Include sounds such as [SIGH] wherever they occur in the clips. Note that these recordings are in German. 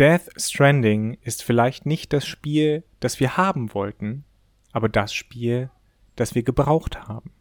Death Stranding ist vielleicht nicht das Spiel, das wir haben wollten, aber das Spiel, das wir gebraucht haben.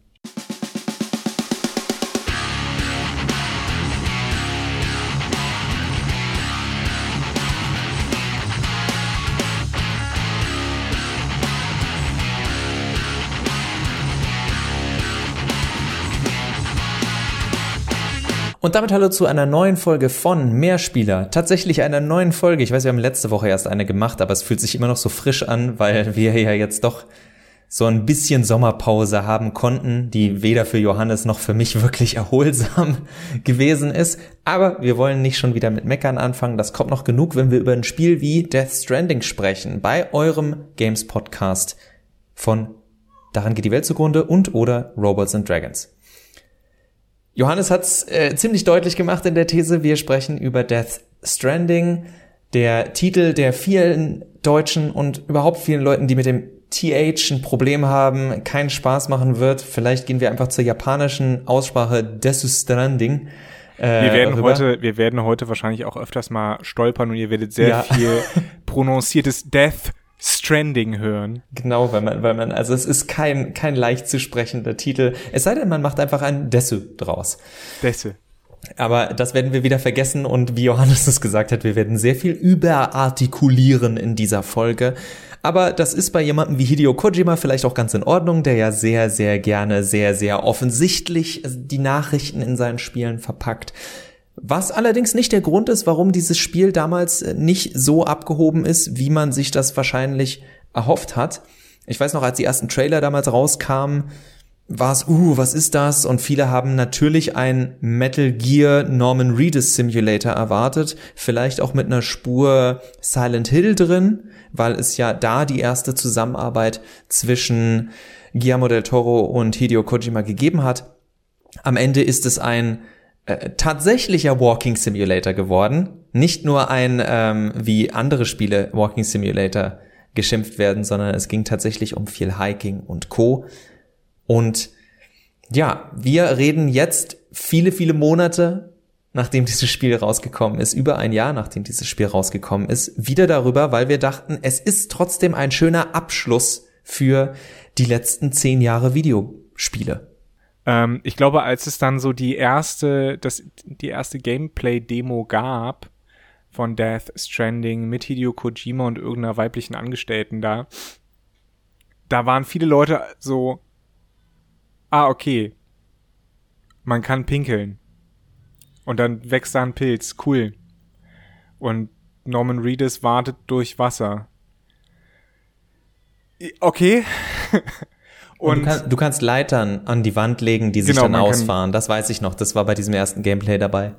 Und damit hallo zu einer neuen Folge von Mehrspieler. Tatsächlich einer neuen Folge. Ich weiß, wir haben letzte Woche erst eine gemacht, aber es fühlt sich immer noch so frisch an, weil [LAUGHS] wir ja jetzt doch so ein bisschen Sommerpause haben konnten, die weder für Johannes noch für mich wirklich [LAUGHS] erholsam gewesen ist. Aber wir wollen nicht schon wieder mit Meckern anfangen. Das kommt noch genug, wenn wir über ein Spiel wie Death Stranding sprechen. Bei eurem Games Podcast von Daran geht die Welt zugrunde und oder Robots and Dragons. Johannes hat es äh, ziemlich deutlich gemacht in der These. Wir sprechen über Death Stranding, der Titel, der vielen Deutschen und überhaupt vielen Leuten, die mit dem TH ein Problem haben, keinen Spaß machen wird. Vielleicht gehen wir einfach zur japanischen Aussprache Death Stranding. Äh, wir werden rüber. heute, wir werden heute wahrscheinlich auch öfters mal stolpern und ihr werdet sehr ja. viel [LAUGHS] prononciertes Death Stranding hören. Genau, weil man, weil man, also es ist kein, kein leicht zu sprechender Titel. Es sei denn, man macht einfach ein Desse draus. Desse. Aber das werden wir wieder vergessen und wie Johannes es gesagt hat, wir werden sehr viel überartikulieren in dieser Folge. Aber das ist bei jemandem wie Hideo Kojima vielleicht auch ganz in Ordnung, der ja sehr, sehr gerne, sehr, sehr offensichtlich die Nachrichten in seinen Spielen verpackt. Was allerdings nicht der Grund ist, warum dieses Spiel damals äh, nicht so abgehoben ist, wie man sich das wahrscheinlich erhofft hat. Ich weiß noch, als die ersten Trailer damals rauskamen, war es, uh, was ist das? Und viele haben natürlich ein Metal Gear Norman Reedus Simulator erwartet, vielleicht auch mit einer Spur Silent Hill drin, weil es ja da die erste Zusammenarbeit zwischen Guillermo del Toro und Hideo Kojima gegeben hat. Am Ende ist es ein äh, tatsächlicher Walking Simulator geworden. Nicht nur ein, ähm, wie andere Spiele Walking Simulator geschimpft werden, sondern es ging tatsächlich um viel Hiking und Co. Und ja, wir reden jetzt viele, viele Monate, nachdem dieses Spiel rausgekommen ist, über ein Jahr nachdem dieses Spiel rausgekommen ist, wieder darüber, weil wir dachten, es ist trotzdem ein schöner Abschluss für die letzten zehn Jahre Videospiele. Ähm, ich glaube, als es dann so die erste, das, die erste Gameplay-Demo gab von Death Stranding mit Hideo Kojima und irgendeiner weiblichen Angestellten da, da waren viele Leute so, ah, okay, man kann pinkeln. Und dann wächst da ein Pilz, cool. Und Norman Reedus wartet durch Wasser. Okay. [LAUGHS] Und, und du, kann, du, kannst Leitern an die Wand legen, die sich genau, dann ausfahren. Kann, das weiß ich noch. Das war bei diesem ersten Gameplay dabei.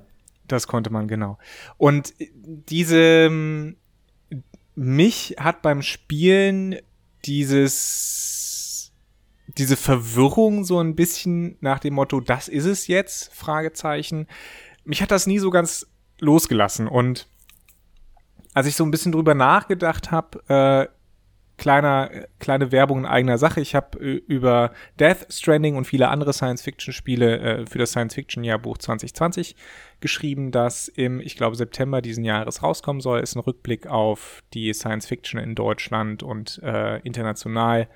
Das konnte man, genau. Und diese, mich hat beim Spielen dieses, diese Verwirrung so ein bisschen nach dem Motto, das ist es jetzt, Fragezeichen. Mich hat das nie so ganz losgelassen. Und als ich so ein bisschen drüber nachgedacht habe, äh, kleiner, kleine Werbung in eigener Sache. Ich habe äh, über Death Stranding und viele andere Science-Fiction-Spiele äh, für das Science-Fiction-Jahrbuch 2020 geschrieben, das im, ich glaube, September diesen Jahres rauskommen soll. Ist ein Rückblick auf die Science-Fiction in Deutschland und äh, international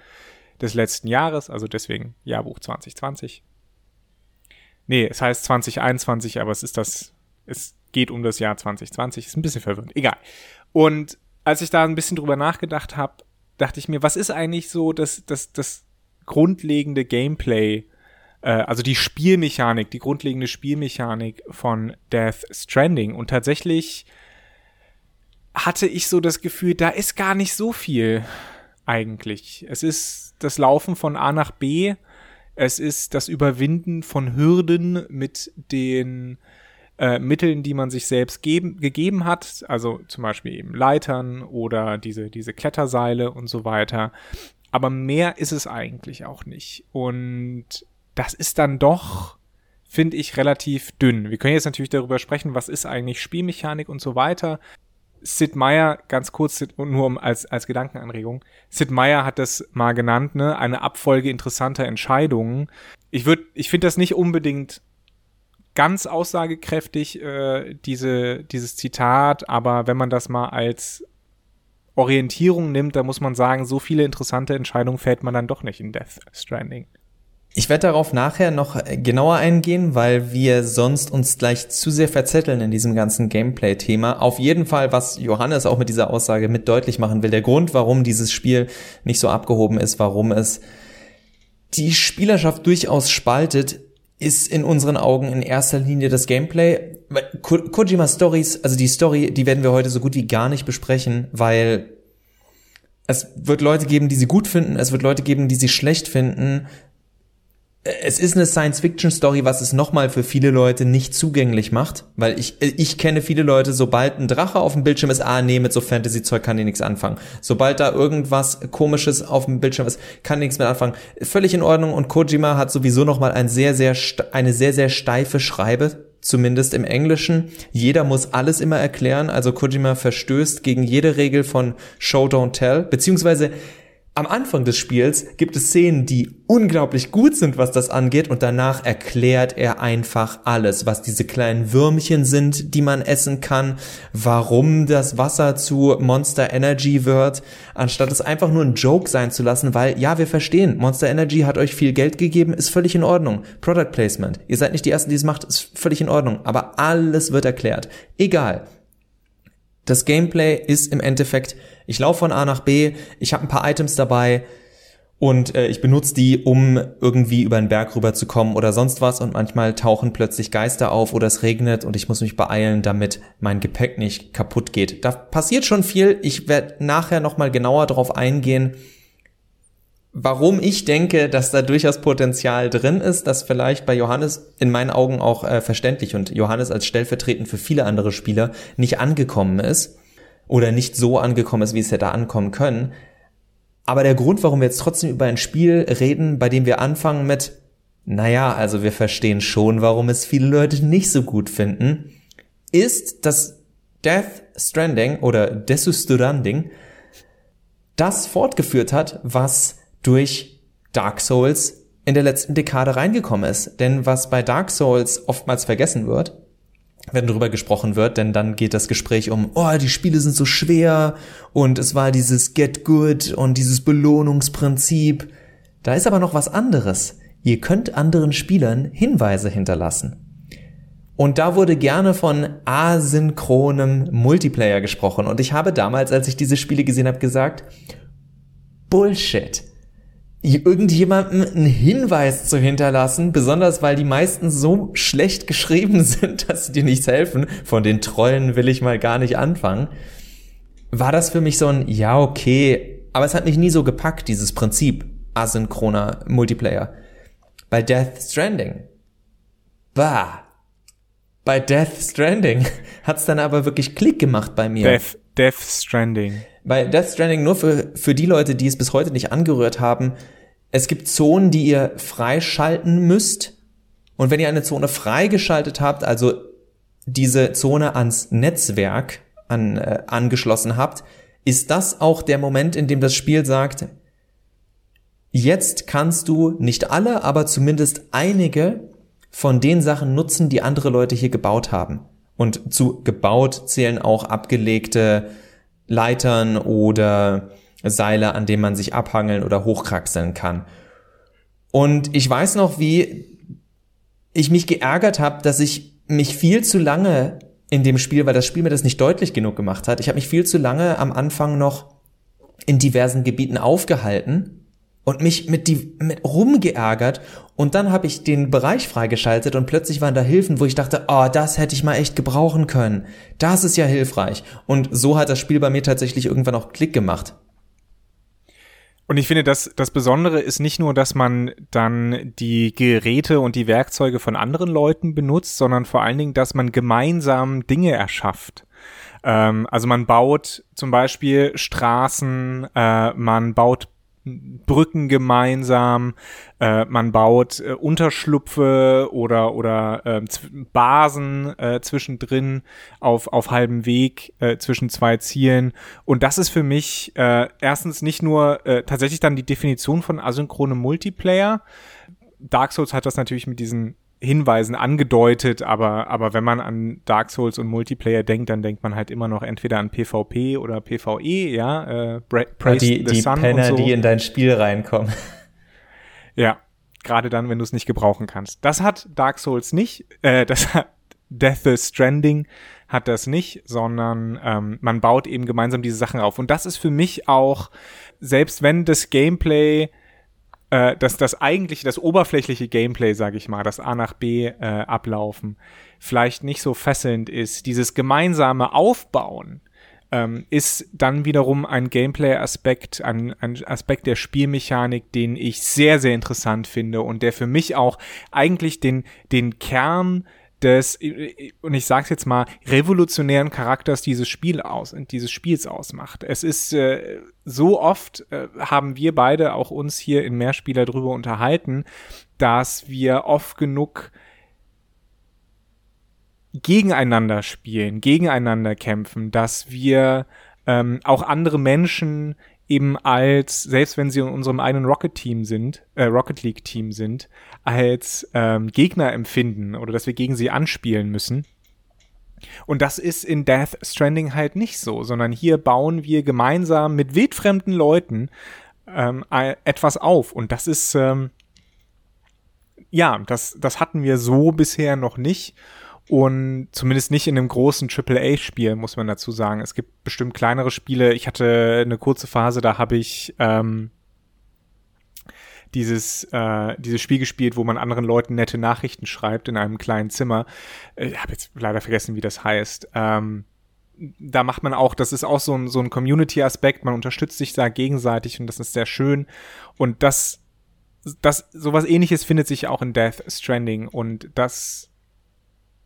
des letzten Jahres, also deswegen Jahrbuch 2020. Nee, es heißt 2021, aber es ist das, es geht um das Jahr 2020. Ist ein bisschen verwirrend. Egal. Und als ich da ein bisschen drüber nachgedacht habe, dachte ich mir, was ist eigentlich so das, das, das grundlegende Gameplay, äh, also die Spielmechanik, die grundlegende Spielmechanik von Death Stranding. Und tatsächlich hatte ich so das Gefühl, da ist gar nicht so viel eigentlich. Es ist das Laufen von A nach B, es ist das Überwinden von Hürden mit den äh, Mitteln, die man sich selbst geben, gegeben hat, also zum Beispiel eben Leitern oder diese, diese Kletterseile und so weiter. Aber mehr ist es eigentlich auch nicht. Und das ist dann doch, finde ich, relativ dünn. Wir können jetzt natürlich darüber sprechen, was ist eigentlich Spielmechanik und so weiter. Sid Meier, ganz kurz, nur als, als Gedankenanregung. Sid Meier hat das mal genannt, ne, eine Abfolge interessanter Entscheidungen. Ich würde, ich finde das nicht unbedingt ganz aussagekräftig, äh, diese, dieses Zitat, aber wenn man das mal als Orientierung nimmt, dann muss man sagen, so viele interessante Entscheidungen fällt man dann doch nicht in Death Stranding. Ich werde darauf nachher noch genauer eingehen, weil wir sonst uns gleich zu sehr verzetteln in diesem ganzen Gameplay-Thema. Auf jeden Fall, was Johannes auch mit dieser Aussage mit deutlich machen will, der Grund, warum dieses Spiel nicht so abgehoben ist, warum es die Spielerschaft durchaus spaltet, ist in unseren Augen in erster Linie das Gameplay. Ko Kojima Stories, also die Story, die werden wir heute so gut wie gar nicht besprechen, weil es wird Leute geben, die sie gut finden, es wird Leute geben, die sie schlecht finden es ist eine Science-Fiction-Story, was es nochmal für viele Leute nicht zugänglich macht, weil ich, ich kenne viele Leute, sobald ein Drache auf dem Bildschirm ist, ah nee, mit so Fantasy-Zeug kann die nichts anfangen. Sobald da irgendwas komisches auf dem Bildschirm ist, kann die nichts mehr anfangen. Völlig in Ordnung und Kojima hat sowieso nochmal ein sehr, sehr, eine sehr, sehr steife Schreibe, zumindest im Englischen. Jeder muss alles immer erklären, also Kojima verstößt gegen jede Regel von Show, Don't Tell, beziehungsweise am Anfang des Spiels gibt es Szenen, die unglaublich gut sind, was das angeht, und danach erklärt er einfach alles, was diese kleinen Würmchen sind, die man essen kann, warum das Wasser zu Monster Energy wird, anstatt es einfach nur ein Joke sein zu lassen, weil ja, wir verstehen, Monster Energy hat euch viel Geld gegeben, ist völlig in Ordnung. Product Placement, ihr seid nicht die Ersten, die es macht, ist völlig in Ordnung, aber alles wird erklärt. Egal. Das Gameplay ist im Endeffekt, ich laufe von A nach B, ich habe ein paar Items dabei und äh, ich benutze die, um irgendwie über einen Berg rüberzukommen oder sonst was und manchmal tauchen plötzlich Geister auf oder es regnet und ich muss mich beeilen, damit mein Gepäck nicht kaputt geht. Da passiert schon viel. Ich werde nachher nochmal genauer darauf eingehen, warum ich denke, dass da durchaus Potenzial drin ist, das vielleicht bei Johannes in meinen Augen auch äh, verständlich und Johannes als stellvertretend für viele andere Spieler nicht angekommen ist oder nicht so angekommen ist, wie es hätte ankommen können. Aber der Grund, warum wir jetzt trotzdem über ein Spiel reden, bei dem wir anfangen mit, naja, also wir verstehen schon, warum es viele Leute nicht so gut finden, ist, dass Death Stranding oder Desu Stranding das fortgeführt hat, was durch Dark Souls in der letzten Dekade reingekommen ist. Denn was bei Dark Souls oftmals vergessen wird, wenn darüber gesprochen wird, denn dann geht das Gespräch um, oh, die Spiele sind so schwer und es war dieses Get Good und dieses Belohnungsprinzip. Da ist aber noch was anderes. Ihr könnt anderen Spielern Hinweise hinterlassen. Und da wurde gerne von asynchronem Multiplayer gesprochen. Und ich habe damals, als ich diese Spiele gesehen habe, gesagt, Bullshit irgendjemandem einen Hinweis zu hinterlassen, besonders weil die meisten so schlecht geschrieben [LAUGHS] sind, dass sie dir nichts helfen. Von den Trollen will ich mal gar nicht anfangen. War das für mich so ein, ja, okay, aber es hat mich nie so gepackt, dieses Prinzip asynchroner Multiplayer. Bei Death Stranding. Bah. Bei Death Stranding [LAUGHS] hat's dann aber wirklich Klick gemacht bei mir. Death, Death Stranding. Bei Death Stranding nur für, für die Leute, die es bis heute nicht angerührt haben, es gibt Zonen, die ihr freischalten müsst. Und wenn ihr eine Zone freigeschaltet habt, also diese Zone ans Netzwerk an, äh, angeschlossen habt, ist das auch der Moment, in dem das Spiel sagt, jetzt kannst du nicht alle, aber zumindest einige von den Sachen nutzen, die andere Leute hier gebaut haben. Und zu gebaut zählen auch abgelegte Leitern oder Seile, an denen man sich abhangeln oder hochkraxeln kann. Und ich weiß noch, wie ich mich geärgert habe, dass ich mich viel zu lange in dem Spiel, weil das Spiel mir das nicht deutlich genug gemacht hat, ich habe mich viel zu lange am Anfang noch in diversen Gebieten aufgehalten und mich mit die mit rumgeärgert und dann habe ich den Bereich freigeschaltet und plötzlich waren da Hilfen, wo ich dachte, oh, das hätte ich mal echt gebrauchen können. Das ist ja hilfreich und so hat das Spiel bei mir tatsächlich irgendwann auch Klick gemacht. Und ich finde, dass das Besondere ist nicht nur, dass man dann die Geräte und die Werkzeuge von anderen Leuten benutzt, sondern vor allen Dingen, dass man gemeinsam Dinge erschafft. Ähm, also man baut zum Beispiel Straßen, äh, man baut Brücken gemeinsam, äh, man baut äh, Unterschlupfe oder oder äh, Basen äh, zwischendrin auf auf halbem Weg äh, zwischen zwei Zielen und das ist für mich äh, erstens nicht nur äh, tatsächlich dann die Definition von asynchronem Multiplayer. Dark Souls hat das natürlich mit diesen Hinweisen angedeutet, aber, aber wenn man an Dark Souls und Multiplayer denkt, dann denkt man halt immer noch entweder an PvP oder PvE, ja, äh, Praise die, the die Sun Penner, so. die in dein Spiel reinkommen. [LAUGHS] Ja, gerade dann, wenn du es nicht gebrauchen kannst. Das hat Dark Souls nicht, äh, das hat Death Stranding hat das nicht, sondern ähm, man baut eben gemeinsam diese Sachen auf. Und das ist für mich auch, selbst wenn das Gameplay äh, das, das eigentliche, das oberflächliche Gameplay, sage ich mal, das A nach B äh, ablaufen, vielleicht nicht so fesselnd ist, dieses gemeinsame Aufbauen ähm, ist dann wiederum ein Gameplay-Aspekt, ein, ein Aspekt der Spielmechanik, den ich sehr, sehr interessant finde und der für mich auch eigentlich den, den Kern des, und ich sage es jetzt mal, revolutionären Charakters dieses, Spiel aus, dieses Spiels ausmacht. Es ist äh, so oft, äh, haben wir beide auch uns hier in Mehrspieler drüber unterhalten, dass wir oft genug gegeneinander spielen, gegeneinander kämpfen, dass wir ähm, auch andere Menschen eben als, selbst wenn sie in unserem eigenen Rocket-Team sind, äh, Rocket League-Team sind, als ähm, Gegner empfinden oder dass wir gegen sie anspielen müssen. Und das ist in Death Stranding halt nicht so, sondern hier bauen wir gemeinsam mit wildfremden Leuten ähm, etwas auf. Und das ist, ähm, ja, das, das hatten wir so bisher noch nicht. Und zumindest nicht in einem großen AAA-Spiel, muss man dazu sagen. Es gibt bestimmt kleinere Spiele. Ich hatte eine kurze Phase, da habe ich ähm, dieses, äh, dieses Spiel gespielt, wo man anderen Leuten nette Nachrichten schreibt in einem kleinen Zimmer. Ich habe jetzt leider vergessen, wie das heißt. Ähm, da macht man auch, das ist auch so ein, so ein Community-Aspekt, man unterstützt sich da gegenseitig und das ist sehr schön. Und das, das, sowas ähnliches findet sich auch in Death Stranding und das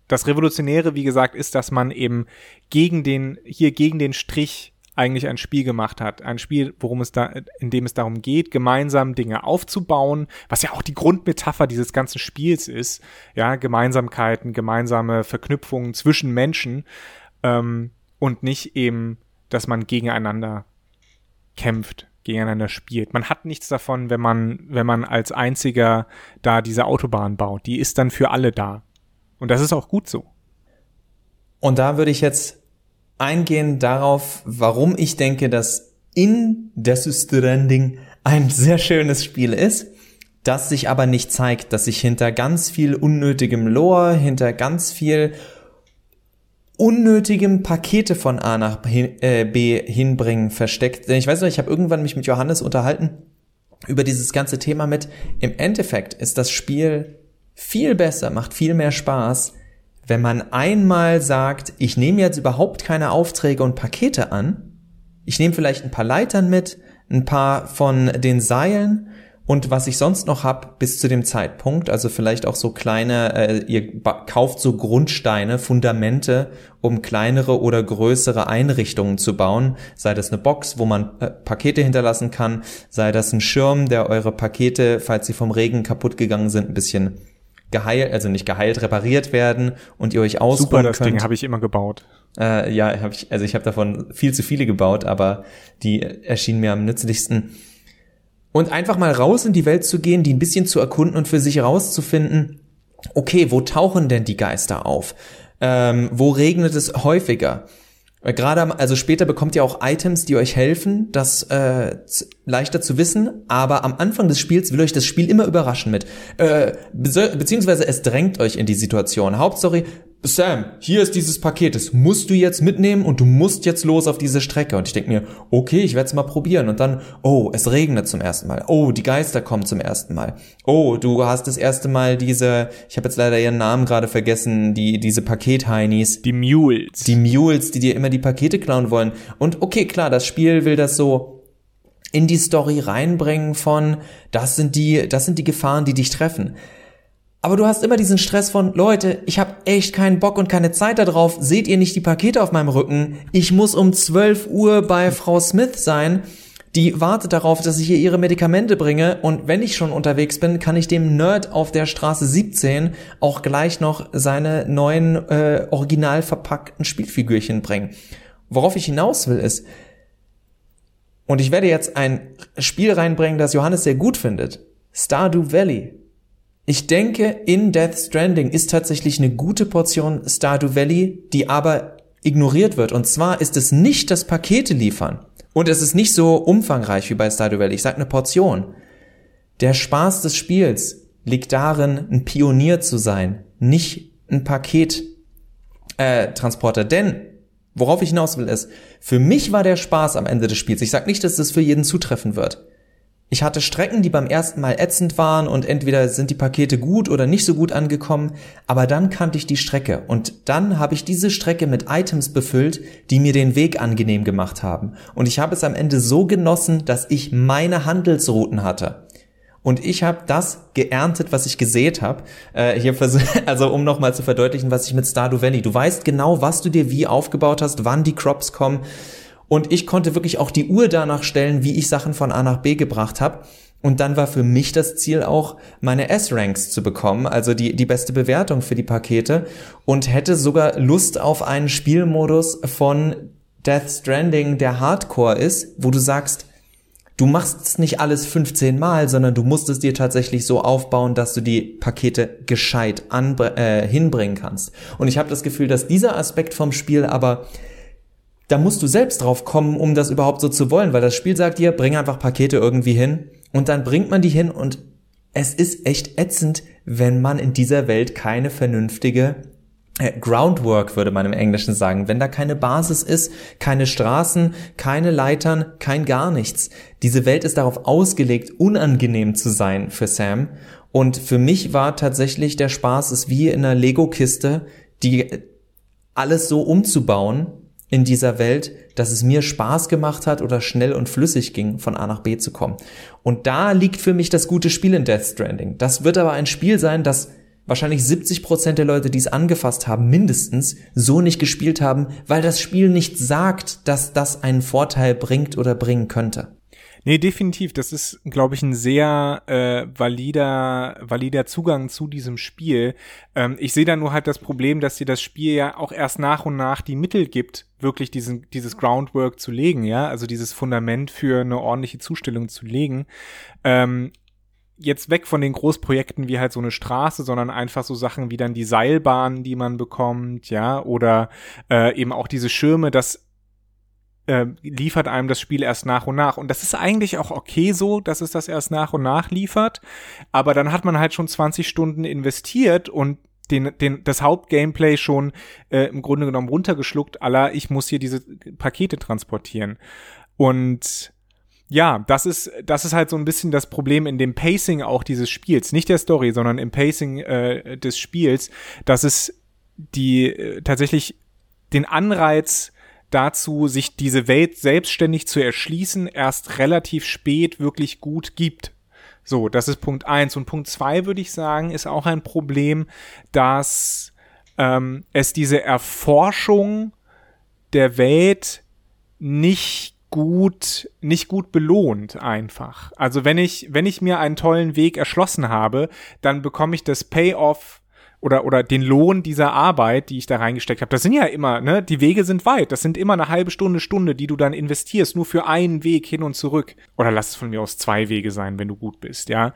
das Revolutionäre, wie gesagt, ist, dass man eben gegen den, hier gegen den Strich eigentlich ein Spiel gemacht hat. Ein Spiel, worum es da, in dem es darum geht, gemeinsam Dinge aufzubauen, was ja auch die Grundmetapher dieses ganzen Spiels ist. Ja, Gemeinsamkeiten, gemeinsame Verknüpfungen zwischen Menschen ähm, und nicht eben, dass man gegeneinander kämpft, gegeneinander spielt. Man hat nichts davon, wenn man, wenn man als einziger da diese Autobahn baut. Die ist dann für alle da. Und das ist auch gut so. Und da würde ich jetzt eingehen darauf, warum ich denke, dass in Death Stranding ein sehr schönes Spiel ist, das sich aber nicht zeigt, dass sich hinter ganz viel unnötigem Lore, hinter ganz viel unnötigem Pakete von A nach B, äh, B hinbringen versteckt. Ich weiß noch, ich habe irgendwann mich mit Johannes unterhalten über dieses ganze Thema mit, im Endeffekt ist das Spiel viel besser, macht viel mehr Spaß, wenn man einmal sagt, ich nehme jetzt überhaupt keine Aufträge und Pakete an, ich nehme vielleicht ein paar Leitern mit, ein paar von den Seilen und was ich sonst noch hab bis zu dem Zeitpunkt, also vielleicht auch so kleine, äh, ihr kauft so Grundsteine, Fundamente, um kleinere oder größere Einrichtungen zu bauen, sei das eine Box, wo man äh, Pakete hinterlassen kann, sei das ein Schirm, der eure Pakete, falls sie vom Regen kaputt gegangen sind, ein bisschen geheilt, also nicht geheilt, repariert werden und ihr euch ausruhen Super, das könnt. Ding habe ich immer gebaut. Äh, ja, hab ich, also ich habe davon viel zu viele gebaut, aber die erschienen mir am nützlichsten. Und einfach mal raus in die Welt zu gehen, die ein bisschen zu erkunden und für sich herauszufinden, okay, wo tauchen denn die Geister auf? Ähm, wo regnet es häufiger? Gerade, also später bekommt ihr auch Items, die euch helfen, das äh, leichter zu wissen, aber am Anfang des Spiels will euch das Spiel immer überraschen mit, äh, be beziehungsweise es drängt euch in die Situation. Hauptstory, Sam, hier ist dieses Paket, das musst du jetzt mitnehmen und du musst jetzt los auf diese Strecke. Und ich denke mir, okay, ich werde es mal probieren. Und dann, oh, es regnet zum ersten Mal. Oh, die Geister kommen zum ersten Mal. Oh, du hast das erste Mal diese, ich habe jetzt leider ihren Namen gerade vergessen, die diese Paketheinis. Die Mules. Die Mules, die dir immer die Pakete klauen wollen. Und okay, klar, das Spiel will das so in die Story reinbringen von, das sind die, das sind die Gefahren, die dich treffen. Aber du hast immer diesen Stress von, Leute, ich habe echt keinen Bock und keine Zeit darauf. Seht ihr nicht die Pakete auf meinem Rücken? Ich muss um 12 Uhr bei Frau Smith sein. Die wartet darauf, dass ich ihr ihre Medikamente bringe. Und wenn ich schon unterwegs bin, kann ich dem Nerd auf der Straße 17 auch gleich noch seine neuen äh, original verpackten Spielfigürchen bringen. Worauf ich hinaus will, ist, und ich werde jetzt ein Spiel reinbringen, das Johannes sehr gut findet. Stardew Valley Ich denke, in Death Stranding ist tatsächlich eine gute Portion Stardew Valley, die aber ignoriert wird. Und zwar ist es nicht das Pakete liefern. Und es ist nicht so umfangreich wie bei Stardew Valley. Ich sage eine Portion. Der Spaß des Spiels liegt darin, ein Pionier zu sein, nicht ein Paket-Transporter. Äh, Denn worauf ich hinaus will ist, für mich war der Spaß am Ende des Spiels. Ich sage nicht, dass das für jeden zutreffen wird. Ich hatte Strecken, die beim ersten Mal ätzend waren und entweder sind die Pakete gut oder nicht so gut angekommen, aber dann kannte ich die Strecke und dann habe ich diese Strecke mit Items befüllt, die mir den Weg angenehm gemacht haben. Und ich habe es am Ende so genossen, dass ich meine Handelsrouten hatte. Und ich habe das geerntet, was ich gesät habe. Äh, hier [LAUGHS] also um nochmal zu verdeutlichen, was ich mit Stardew Valley. Du weißt genau, was du dir wie aufgebaut hast, wann die Crops kommen. Und ich konnte wirklich auch die Uhr danach stellen, wie ich Sachen von A nach B gebracht habe. Und dann war für mich das Ziel auch, meine S-Ranks zu bekommen, also die, die beste Bewertung für die Pakete. Und hätte sogar Lust auf einen Spielmodus von Death Stranding, der Hardcore ist, wo du sagst, du machst es nicht alles 15 Mal, sondern du musst es dir tatsächlich so aufbauen, dass du die Pakete gescheit äh, hinbringen kannst. Und ich habe das Gefühl, dass dieser Aspekt vom Spiel aber da musst du selbst drauf kommen, um das überhaupt so zu wollen, weil das Spiel sagt dir, bring einfach Pakete irgendwie hin und dann bringt man die hin und es ist echt ätzend, wenn man in dieser Welt keine vernünftige äh, Groundwork würde man im Englischen sagen, wenn da keine Basis ist, keine Straßen, keine Leitern, kein gar nichts. Diese Welt ist darauf ausgelegt, unangenehm zu sein für Sam. Und für mich war tatsächlich der Spaß, es wie in einer Lego-Kiste, die alles so umzubauen, in dieser Welt, dass es mir Spaß gemacht hat oder schnell und flüssig ging, von A nach B zu kommen. Und da liegt für mich das gute Spiel in Death Stranding. Das wird aber ein Spiel sein, das wahrscheinlich 70 Prozent der Leute, die es angefasst haben, mindestens so nicht gespielt haben, weil das Spiel nicht sagt, dass das einen Vorteil bringt oder bringen könnte. Nee, definitiv. Das ist, glaube ich, ein sehr äh, valider, valider Zugang zu diesem Spiel. Ähm, ich sehe da nur halt das Problem, dass dir das Spiel ja auch erst nach und nach die Mittel gibt, wirklich diesen, dieses Groundwork zu legen, ja, also dieses Fundament für eine ordentliche Zustellung zu legen. Ähm, jetzt weg von den Großprojekten wie halt so eine Straße, sondern einfach so Sachen wie dann die Seilbahnen, die man bekommt, ja, oder äh, eben auch diese Schirme, das äh, liefert einem das Spiel erst nach und nach. Und das ist eigentlich auch okay so, dass es das erst nach und nach liefert. Aber dann hat man halt schon 20 Stunden investiert und den, den, das Hauptgameplay schon äh, im Grunde genommen runtergeschluckt, aller ich muss hier diese Pakete transportieren. Und ja, das ist, das ist halt so ein bisschen das Problem in dem Pacing auch dieses Spiels. Nicht der Story, sondern im Pacing äh, des Spiels, dass es die äh, tatsächlich den Anreiz dazu, sich diese Welt selbstständig zu erschließen, erst relativ spät wirklich gut gibt. So, das ist Punkt eins Und Punkt zwei würde ich sagen, ist auch ein Problem, dass ähm, es diese Erforschung der Welt nicht gut, nicht gut belohnt einfach. Also wenn ich, wenn ich mir einen tollen Weg erschlossen habe, dann bekomme ich das Payoff oder, oder den Lohn dieser Arbeit, die ich da reingesteckt habe. Das sind ja immer, ne, die Wege sind weit. Das sind immer eine halbe Stunde, Stunde, die du dann investierst, nur für einen Weg hin und zurück. Oder lass es von mir aus zwei Wege sein, wenn du gut bist, ja.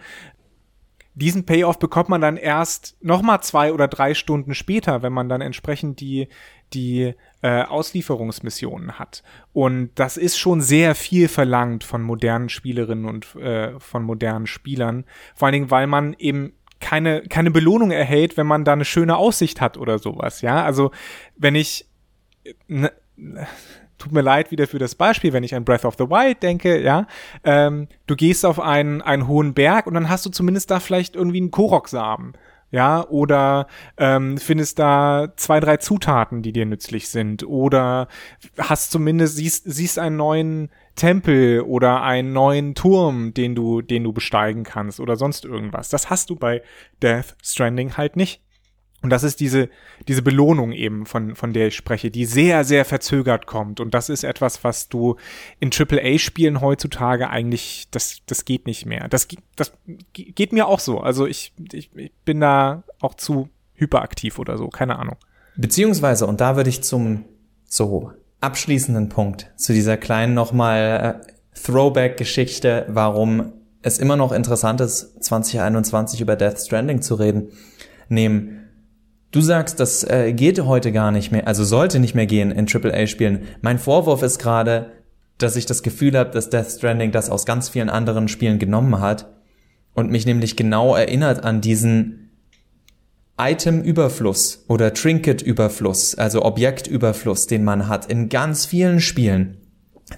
Diesen Payoff bekommt man dann erst nochmal zwei oder drei Stunden später, wenn man dann entsprechend die, die äh, Auslieferungsmissionen hat. Und das ist schon sehr viel verlangt von modernen Spielerinnen und äh, von modernen Spielern. Vor allen Dingen, weil man eben keine, keine Belohnung erhält, wenn man da eine schöne Aussicht hat oder sowas, ja. Also, wenn ich, ne, tut mir leid wieder für das Beispiel, wenn ich an Breath of the Wild denke, ja, ähm, du gehst auf einen, einen hohen Berg und dann hast du zumindest da vielleicht irgendwie einen Koroksamen ja, oder ähm, findest da zwei, drei Zutaten, die dir nützlich sind, oder hast zumindest, siehst, siehst einen neuen Tempel oder einen neuen Turm, den du, den du besteigen kannst oder sonst irgendwas. Das hast du bei Death Stranding halt nicht. Und das ist diese, diese Belohnung eben, von, von der ich spreche, die sehr, sehr verzögert kommt. Und das ist etwas, was du in AAA-Spielen heutzutage eigentlich, das, das geht nicht mehr. Das, das geht mir auch so. Also ich, ich, ich bin da auch zu hyperaktiv oder so, keine Ahnung. Beziehungsweise, und da würde ich zum so abschließenden Punkt, zu dieser kleinen nochmal äh, Throwback-Geschichte, warum es immer noch interessant ist, 2021 über Death Stranding zu reden, nehmen Du sagst, das äh, geht heute gar nicht mehr, also sollte nicht mehr gehen in AAA-Spielen. Mein Vorwurf ist gerade, dass ich das Gefühl habe, dass Death Stranding das aus ganz vielen anderen Spielen genommen hat und mich nämlich genau erinnert an diesen Item-Überfluss oder Trinket-Überfluss, also Objektüberfluss, den man hat in ganz vielen Spielen.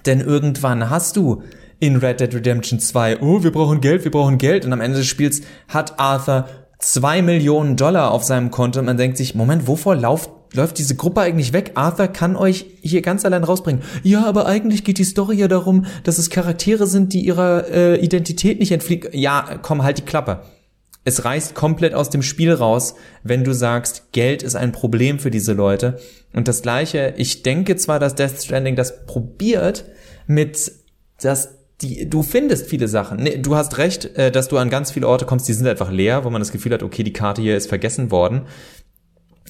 Denn irgendwann hast du in Red Dead Redemption 2, oh, wir brauchen Geld, wir brauchen Geld. Und am Ende des Spiels hat Arthur zwei Millionen Dollar auf seinem Konto und man denkt sich, Moment, wovor läuft, läuft diese Gruppe eigentlich weg? Arthur kann euch hier ganz allein rausbringen. Ja, aber eigentlich geht die Story ja darum, dass es Charaktere sind, die ihrer äh, Identität nicht entfliehen. Ja, komm, halt die Klappe. Es reißt komplett aus dem Spiel raus, wenn du sagst, Geld ist ein Problem für diese Leute. Und das gleiche, ich denke zwar, dass Death Stranding das probiert mit, dass die, du findest viele Sachen. Nee, du hast recht, äh, dass du an ganz viele Orte kommst, die sind einfach leer, wo man das Gefühl hat, okay, die Karte hier ist vergessen worden.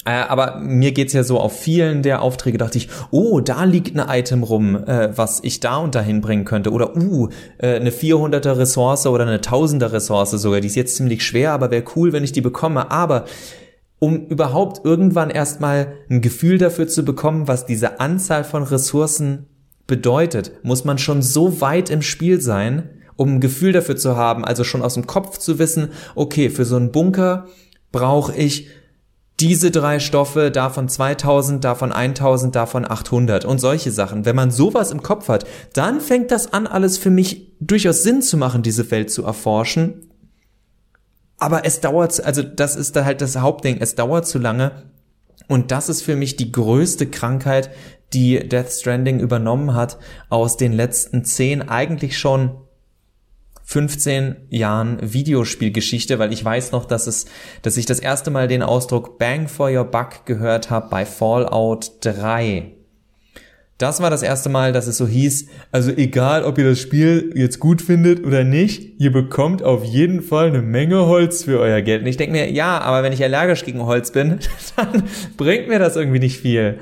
Äh, aber mir geht's ja so, auf vielen der Aufträge dachte ich, oh, da liegt ein Item rum, äh, was ich da und dahin bringen könnte. Oder, uh, äh, eine 400er Ressource oder eine 1000er Ressource sogar. Die ist jetzt ziemlich schwer, aber wäre cool, wenn ich die bekomme. Aber um überhaupt irgendwann erstmal ein Gefühl dafür zu bekommen, was diese Anzahl von Ressourcen bedeutet, muss man schon so weit im Spiel sein, um ein Gefühl dafür zu haben, also schon aus dem Kopf zu wissen, okay, für so einen Bunker brauche ich diese drei Stoffe, davon 2000, davon 1000, davon 800 und solche Sachen. Wenn man sowas im Kopf hat, dann fängt das an, alles für mich durchaus Sinn zu machen, diese Welt zu erforschen. Aber es dauert, also das ist da halt das Hauptding, es dauert zu lange. Und das ist für mich die größte Krankheit, die Death Stranding übernommen hat aus den letzten zehn, eigentlich schon 15 Jahren Videospielgeschichte, weil ich weiß noch, dass es, dass ich das erste Mal den Ausdruck Bang for your Buck gehört habe bei Fallout 3. Das war das erste Mal, dass es so hieß, also egal, ob ihr das Spiel jetzt gut findet oder nicht, ihr bekommt auf jeden Fall eine Menge Holz für euer Geld. Und ich denke mir, ja, aber wenn ich allergisch gegen Holz bin, [LAUGHS] dann bringt mir das irgendwie nicht viel.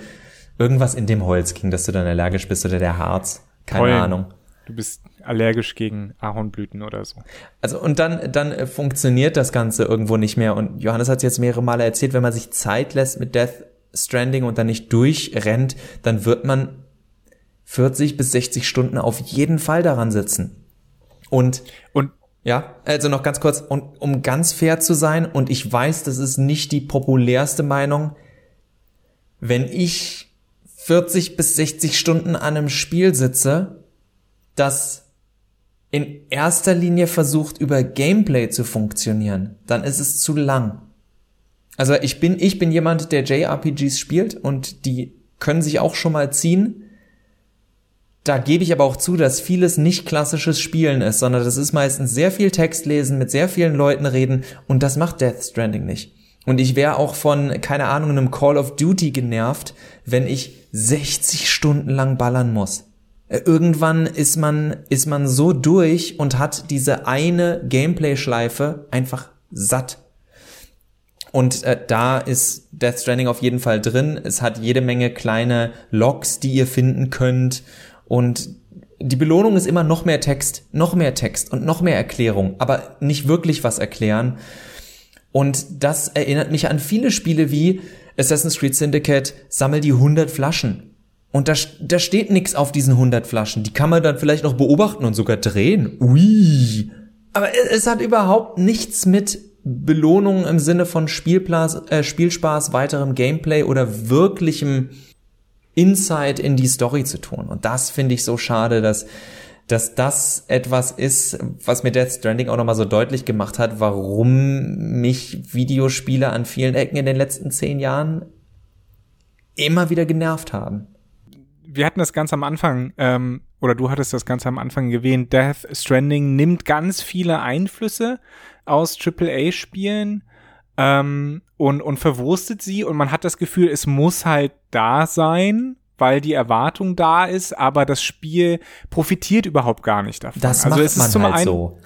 Irgendwas in dem Holz ging, dass du dann allergisch bist oder der Harz. Keine Pollen. Ahnung. Du bist allergisch gegen Ahornblüten oder so. Also und dann, dann äh, funktioniert das Ganze irgendwo nicht mehr. Und Johannes hat es jetzt mehrere Male erzählt, wenn man sich Zeit lässt mit Death Stranding und dann nicht durchrennt, dann wird man 40 bis 60 Stunden auf jeden Fall daran sitzen. Und, und ja, also noch ganz kurz, und um ganz fair zu sein, und ich weiß, das ist nicht die populärste Meinung, wenn ich 40 bis 60 Stunden an einem Spiel sitze, das in erster Linie versucht, über Gameplay zu funktionieren, dann ist es zu lang. Also ich bin, ich bin jemand, der JRPGs spielt und die können sich auch schon mal ziehen. Da gebe ich aber auch zu, dass vieles nicht klassisches Spielen ist, sondern das ist meistens sehr viel Text lesen, mit sehr vielen Leuten reden und das macht Death Stranding nicht. Und ich wäre auch von, keine Ahnung, einem Call of Duty genervt, wenn ich 60 Stunden lang ballern muss. Äh, irgendwann ist man, ist man so durch und hat diese eine Gameplay-Schleife einfach satt. Und äh, da ist Death Stranding auf jeden Fall drin. Es hat jede Menge kleine Logs, die ihr finden könnt und die Belohnung ist immer noch mehr Text, noch mehr Text und noch mehr Erklärung, aber nicht wirklich was erklären. Und das erinnert mich an viele Spiele wie Assassin's Creed Syndicate, sammel die 100 Flaschen. Und da, da steht nichts auf diesen 100 Flaschen. Die kann man dann vielleicht noch beobachten und sogar drehen. Ui. Aber es hat überhaupt nichts mit Belohnung im Sinne von Spielplas, äh, Spielspaß, weiterem Gameplay oder wirklichem Insight in die Story zu tun. Und das finde ich so schade, dass, dass das etwas ist, was mir Death Stranding auch nochmal so deutlich gemacht hat, warum mich Videospiele an vielen Ecken in den letzten zehn Jahren immer wieder genervt haben. Wir hatten das ganz am Anfang, ähm, oder du hattest das ganz am Anfang gewähnt, Death Stranding nimmt ganz viele Einflüsse aus AAA-Spielen ähm, und, und verwurstet sie und man hat das Gefühl, es muss halt da sein, weil die Erwartung da ist, aber das Spiel profitiert überhaupt gar nicht davon. Das also macht es ist man zum halt einen, so.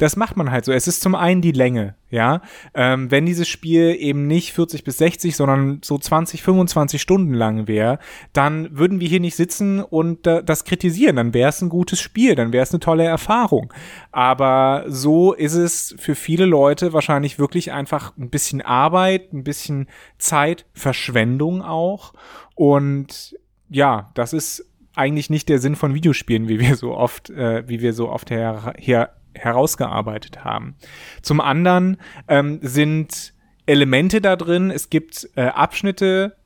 Das macht man halt so. Es ist zum einen die Länge, ja. Ähm, wenn dieses Spiel eben nicht 40 bis 60, sondern so 20, 25 Stunden lang wäre, dann würden wir hier nicht sitzen und äh, das kritisieren. Dann wäre es ein gutes Spiel, dann wäre es eine tolle Erfahrung. Aber so ist es für viele Leute wahrscheinlich wirklich einfach ein bisschen Arbeit, ein bisschen Zeitverschwendung auch. Und ja, das ist eigentlich nicht der Sinn von Videospielen, wie wir so oft, äh, wie wir so oft her, her, herausgearbeitet haben. Zum anderen ähm, sind Elemente da drin. Es gibt äh, Abschnitte,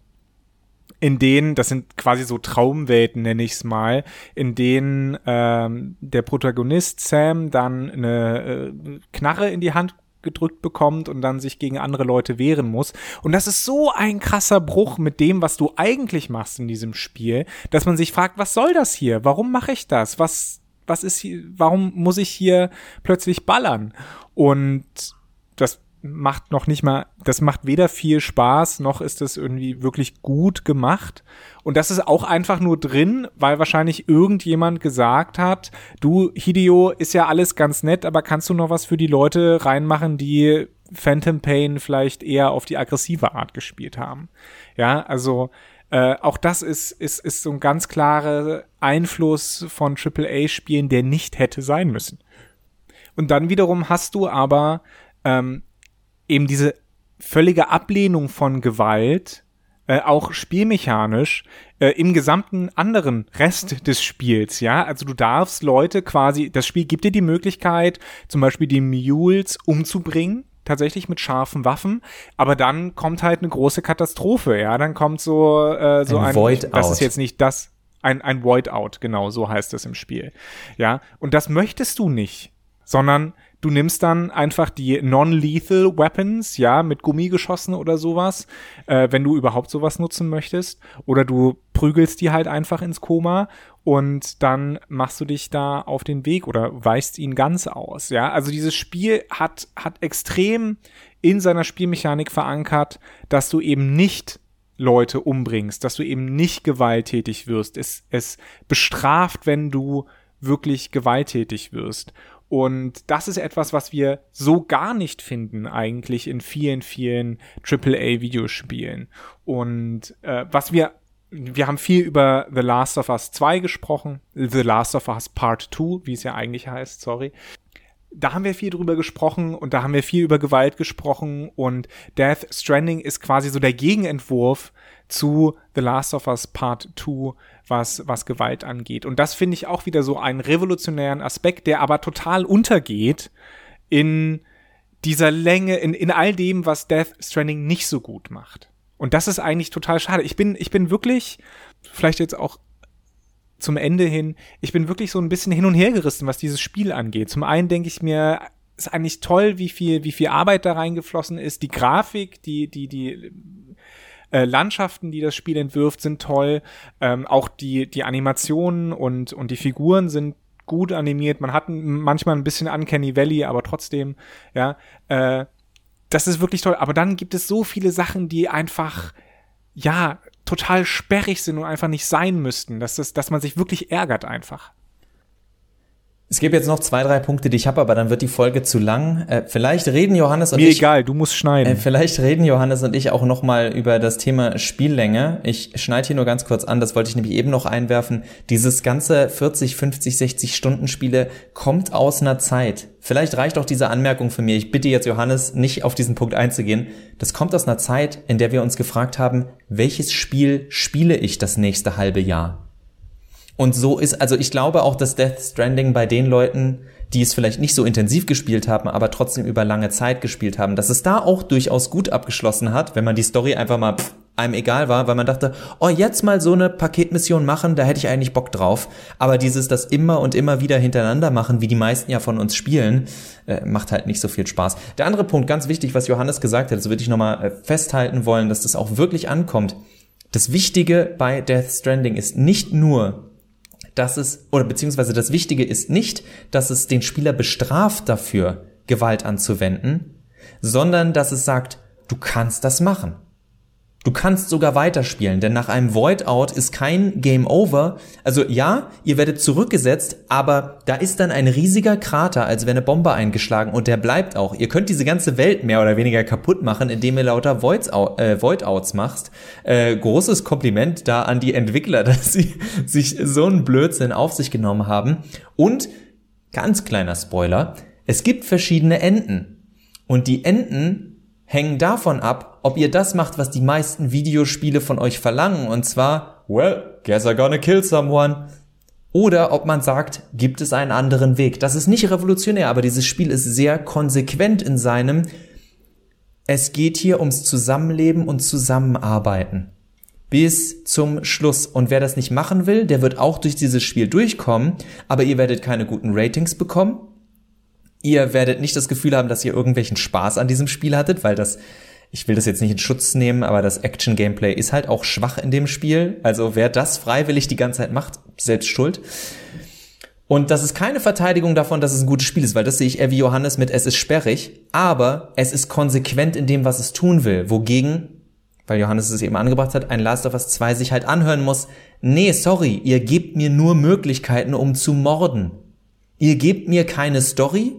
in denen, das sind quasi so Traumwelten, nenne ich es mal, in denen ähm, der Protagonist Sam dann eine äh, Knarre in die Hand gedrückt bekommt und dann sich gegen andere Leute wehren muss. Und das ist so ein krasser Bruch mit dem, was du eigentlich machst in diesem Spiel, dass man sich fragt, was soll das hier? Warum mache ich das? Was, was ist hier, warum muss ich hier plötzlich ballern? Und das macht noch nicht mal, das macht weder viel Spaß, noch ist es irgendwie wirklich gut gemacht. Und das ist auch einfach nur drin, weil wahrscheinlich irgendjemand gesagt hat, du, Hideo, ist ja alles ganz nett, aber kannst du noch was für die Leute reinmachen, die Phantom Pain vielleicht eher auf die aggressive Art gespielt haben? Ja, also, äh, auch das ist, ist, ist so ein ganz klarer Einfluss von AAA-Spielen, der nicht hätte sein müssen. Und dann wiederum hast du aber ähm, eben diese völlige Ablehnung von Gewalt, äh, auch spielmechanisch, äh, im gesamten anderen Rest des Spiels, ja. Also du darfst Leute quasi, das Spiel gibt dir die Möglichkeit, zum Beispiel die Mules umzubringen, tatsächlich mit scharfen Waffen, aber dann kommt halt eine große Katastrophe, ja. Dann kommt so, äh, so ein, ein Void das ist jetzt nicht das, ein, ein Void Out, genau, so heißt es im Spiel. Ja. Und das möchtest du nicht, sondern Du nimmst dann einfach die non-lethal Weapons, ja, mit Gummi geschossen oder sowas, äh, wenn du überhaupt sowas nutzen möchtest. Oder du prügelst die halt einfach ins Koma und dann machst du dich da auf den Weg oder weichst ihn ganz aus, ja. Also dieses Spiel hat, hat extrem in seiner Spielmechanik verankert, dass du eben nicht Leute umbringst, dass du eben nicht gewalttätig wirst. Es, es bestraft, wenn du wirklich gewalttätig wirst. Und das ist etwas, was wir so gar nicht finden eigentlich in vielen, vielen AAA-Videospielen. Und äh, was wir, wir haben viel über The Last of Us 2 gesprochen, The Last of Us Part 2, wie es ja eigentlich heißt, sorry da haben wir viel drüber gesprochen und da haben wir viel über Gewalt gesprochen und Death Stranding ist quasi so der Gegenentwurf zu The Last of Us Part 2, was, was Gewalt angeht. Und das finde ich auch wieder so einen revolutionären Aspekt, der aber total untergeht in dieser Länge, in, in all dem, was Death Stranding nicht so gut macht. Und das ist eigentlich total schade. Ich bin, ich bin wirklich, vielleicht jetzt auch zum Ende hin, ich bin wirklich so ein bisschen hin und her gerissen, was dieses Spiel angeht. Zum einen denke ich mir, ist eigentlich toll, wie viel, wie viel Arbeit da reingeflossen ist. Die Grafik, die, die, die äh, Landschaften, die das Spiel entwirft, sind toll. Ähm, auch die, die Animationen und, und die Figuren sind gut animiert. Man hat manchmal ein bisschen Uncanny Valley, aber trotzdem, ja, äh, das ist wirklich toll. Aber dann gibt es so viele Sachen, die einfach, ja, total sperrig sind und einfach nicht sein müssten, dass, das, dass man sich wirklich ärgert einfach. Es gibt jetzt noch zwei, drei Punkte, die ich habe, aber dann wird die Folge zu lang. Äh, vielleicht reden Johannes und Mir ich. Mir egal, du musst schneiden. Äh, vielleicht reden Johannes und ich auch noch mal über das Thema Spiellänge. Ich schneide hier nur ganz kurz an, das wollte ich nämlich eben noch einwerfen. Dieses ganze 40, 50, 60 Stunden Spiele kommt aus einer Zeit. Vielleicht reicht auch diese Anmerkung für mir. Ich bitte jetzt Johannes nicht auf diesen Punkt einzugehen. Das kommt aus einer Zeit, in der wir uns gefragt haben, welches Spiel spiele ich das nächste halbe Jahr? Und so ist, also ich glaube auch, dass Death Stranding bei den Leuten, die es vielleicht nicht so intensiv gespielt haben, aber trotzdem über lange Zeit gespielt haben, dass es da auch durchaus gut abgeschlossen hat, wenn man die Story einfach mal pff, einem egal war, weil man dachte, oh, jetzt mal so eine Paketmission machen, da hätte ich eigentlich Bock drauf. Aber dieses, das immer und immer wieder hintereinander machen, wie die meisten ja von uns spielen, äh, macht halt nicht so viel Spaß. Der andere Punkt, ganz wichtig, was Johannes gesagt hat, das würde ich nochmal äh, festhalten wollen, dass das auch wirklich ankommt. Das Wichtige bei Death Stranding ist nicht nur, dass es, oder beziehungsweise das Wichtige ist nicht, dass es den Spieler bestraft dafür, Gewalt anzuwenden, sondern dass es sagt, du kannst das machen. Du kannst sogar weiterspielen, denn nach einem Void-Out ist kein Game Over. Also ja, ihr werdet zurückgesetzt, aber da ist dann ein riesiger Krater, als wäre eine Bombe eingeschlagen und der bleibt auch. Ihr könnt diese ganze Welt mehr oder weniger kaputt machen, indem ihr lauter Voids, äh, Void-Outs macht. Äh, großes Kompliment da an die Entwickler, [LAUGHS] dass sie sich so einen Blödsinn auf sich genommen haben. Und, ganz kleiner Spoiler, es gibt verschiedene Enden. Und die Enden hängen davon ab, ob ihr das macht, was die meisten Videospiele von euch verlangen, und zwar, well, guess I'm gonna kill someone. Oder ob man sagt, gibt es einen anderen Weg. Das ist nicht revolutionär, aber dieses Spiel ist sehr konsequent in seinem, es geht hier ums Zusammenleben und Zusammenarbeiten. Bis zum Schluss. Und wer das nicht machen will, der wird auch durch dieses Spiel durchkommen, aber ihr werdet keine guten Ratings bekommen Ihr werdet nicht das Gefühl haben, dass ihr irgendwelchen Spaß an diesem Spiel hattet, weil das, ich will das jetzt nicht in Schutz nehmen, aber das Action-Gameplay ist halt auch schwach in dem Spiel. Also wer das freiwillig die ganze Zeit macht, selbst schuld. Und das ist keine Verteidigung davon, dass es ein gutes Spiel ist, weil das sehe ich eher wie Johannes mit es ist sperrig, aber es ist konsequent in dem, was es tun will. Wogegen, weil Johannes es eben angebracht hat, ein Last of Us 2 sich halt anhören muss, nee, sorry, ihr gebt mir nur Möglichkeiten, um zu morden. Ihr gebt mir keine Story,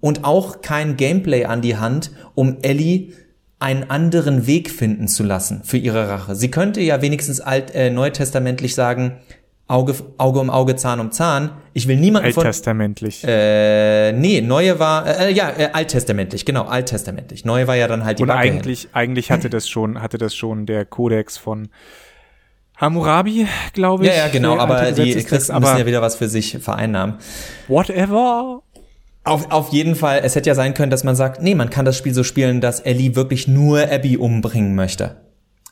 und auch kein Gameplay an die Hand, um Ellie einen anderen Weg finden zu lassen für ihre Rache. Sie könnte ja wenigstens alt, äh, neutestamentlich sagen, Auge, Auge um Auge, Zahn um Zahn. Ich will niemanden von... Alttestamentlich. Äh, nee, neue war, äh, ja, äh, alttestamentlich, genau, alttestamentlich. Neue war ja dann halt die Und Wacke eigentlich, hin. eigentlich hatte das schon, hatte das schon der Kodex von Hammurabi, glaube ich. Ja, ja, genau, aber die Christen müssen ja wieder was für sich vereinnahmen. Whatever. Auf, auf jeden Fall, es hätte ja sein können, dass man sagt, nee, man kann das Spiel so spielen, dass Ellie wirklich nur Abby umbringen möchte.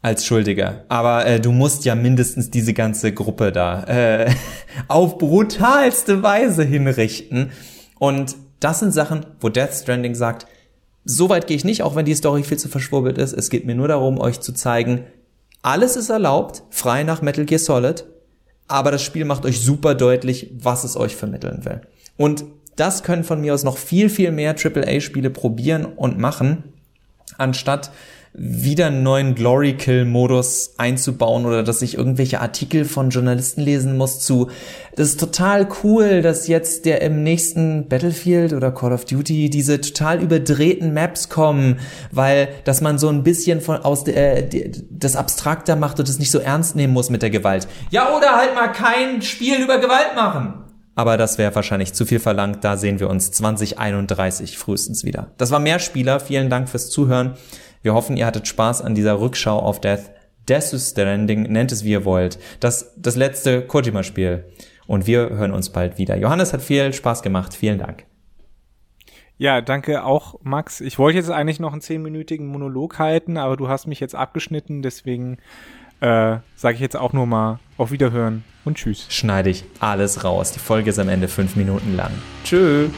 Als Schuldiger. Aber äh, du musst ja mindestens diese ganze Gruppe da äh, [LAUGHS] auf brutalste Weise hinrichten. Und das sind Sachen, wo Death Stranding sagt, so weit gehe ich nicht, auch wenn die Story viel zu verschwurbelt ist. Es geht mir nur darum, euch zu zeigen, alles ist erlaubt, frei nach Metal Gear Solid, aber das Spiel macht euch super deutlich, was es euch vermitteln will. Und das können von mir aus noch viel, viel mehr AAA-Spiele probieren und machen, anstatt wieder einen neuen Glory-Kill-Modus einzubauen oder dass ich irgendwelche Artikel von Journalisten lesen muss zu, das ist total cool, dass jetzt der im nächsten Battlefield oder Call of Duty diese total überdrehten Maps kommen, weil, dass man so ein bisschen von, aus, äh, das abstrakter macht und es nicht so ernst nehmen muss mit der Gewalt. Ja, oder halt mal kein Spiel über Gewalt machen aber das wäre wahrscheinlich zu viel verlangt. Da sehen wir uns 2031 frühestens wieder. Das war mehr Spieler. Vielen Dank fürs Zuhören. Wir hoffen, ihr hattet Spaß an dieser Rückschau auf Death. Death Stranding, nennt es wie ihr wollt. Das, das letzte Kojima-Spiel. Und wir hören uns bald wieder. Johannes hat viel Spaß gemacht. Vielen Dank. Ja, danke auch, Max. Ich wollte jetzt eigentlich noch einen zehnminütigen Monolog halten, aber du hast mich jetzt abgeschnitten, deswegen äh, sage ich jetzt auch nur mal auf Wiederhören und tschüss. Schneide ich alles raus. Die Folge ist am Ende fünf Minuten lang. Tschüss.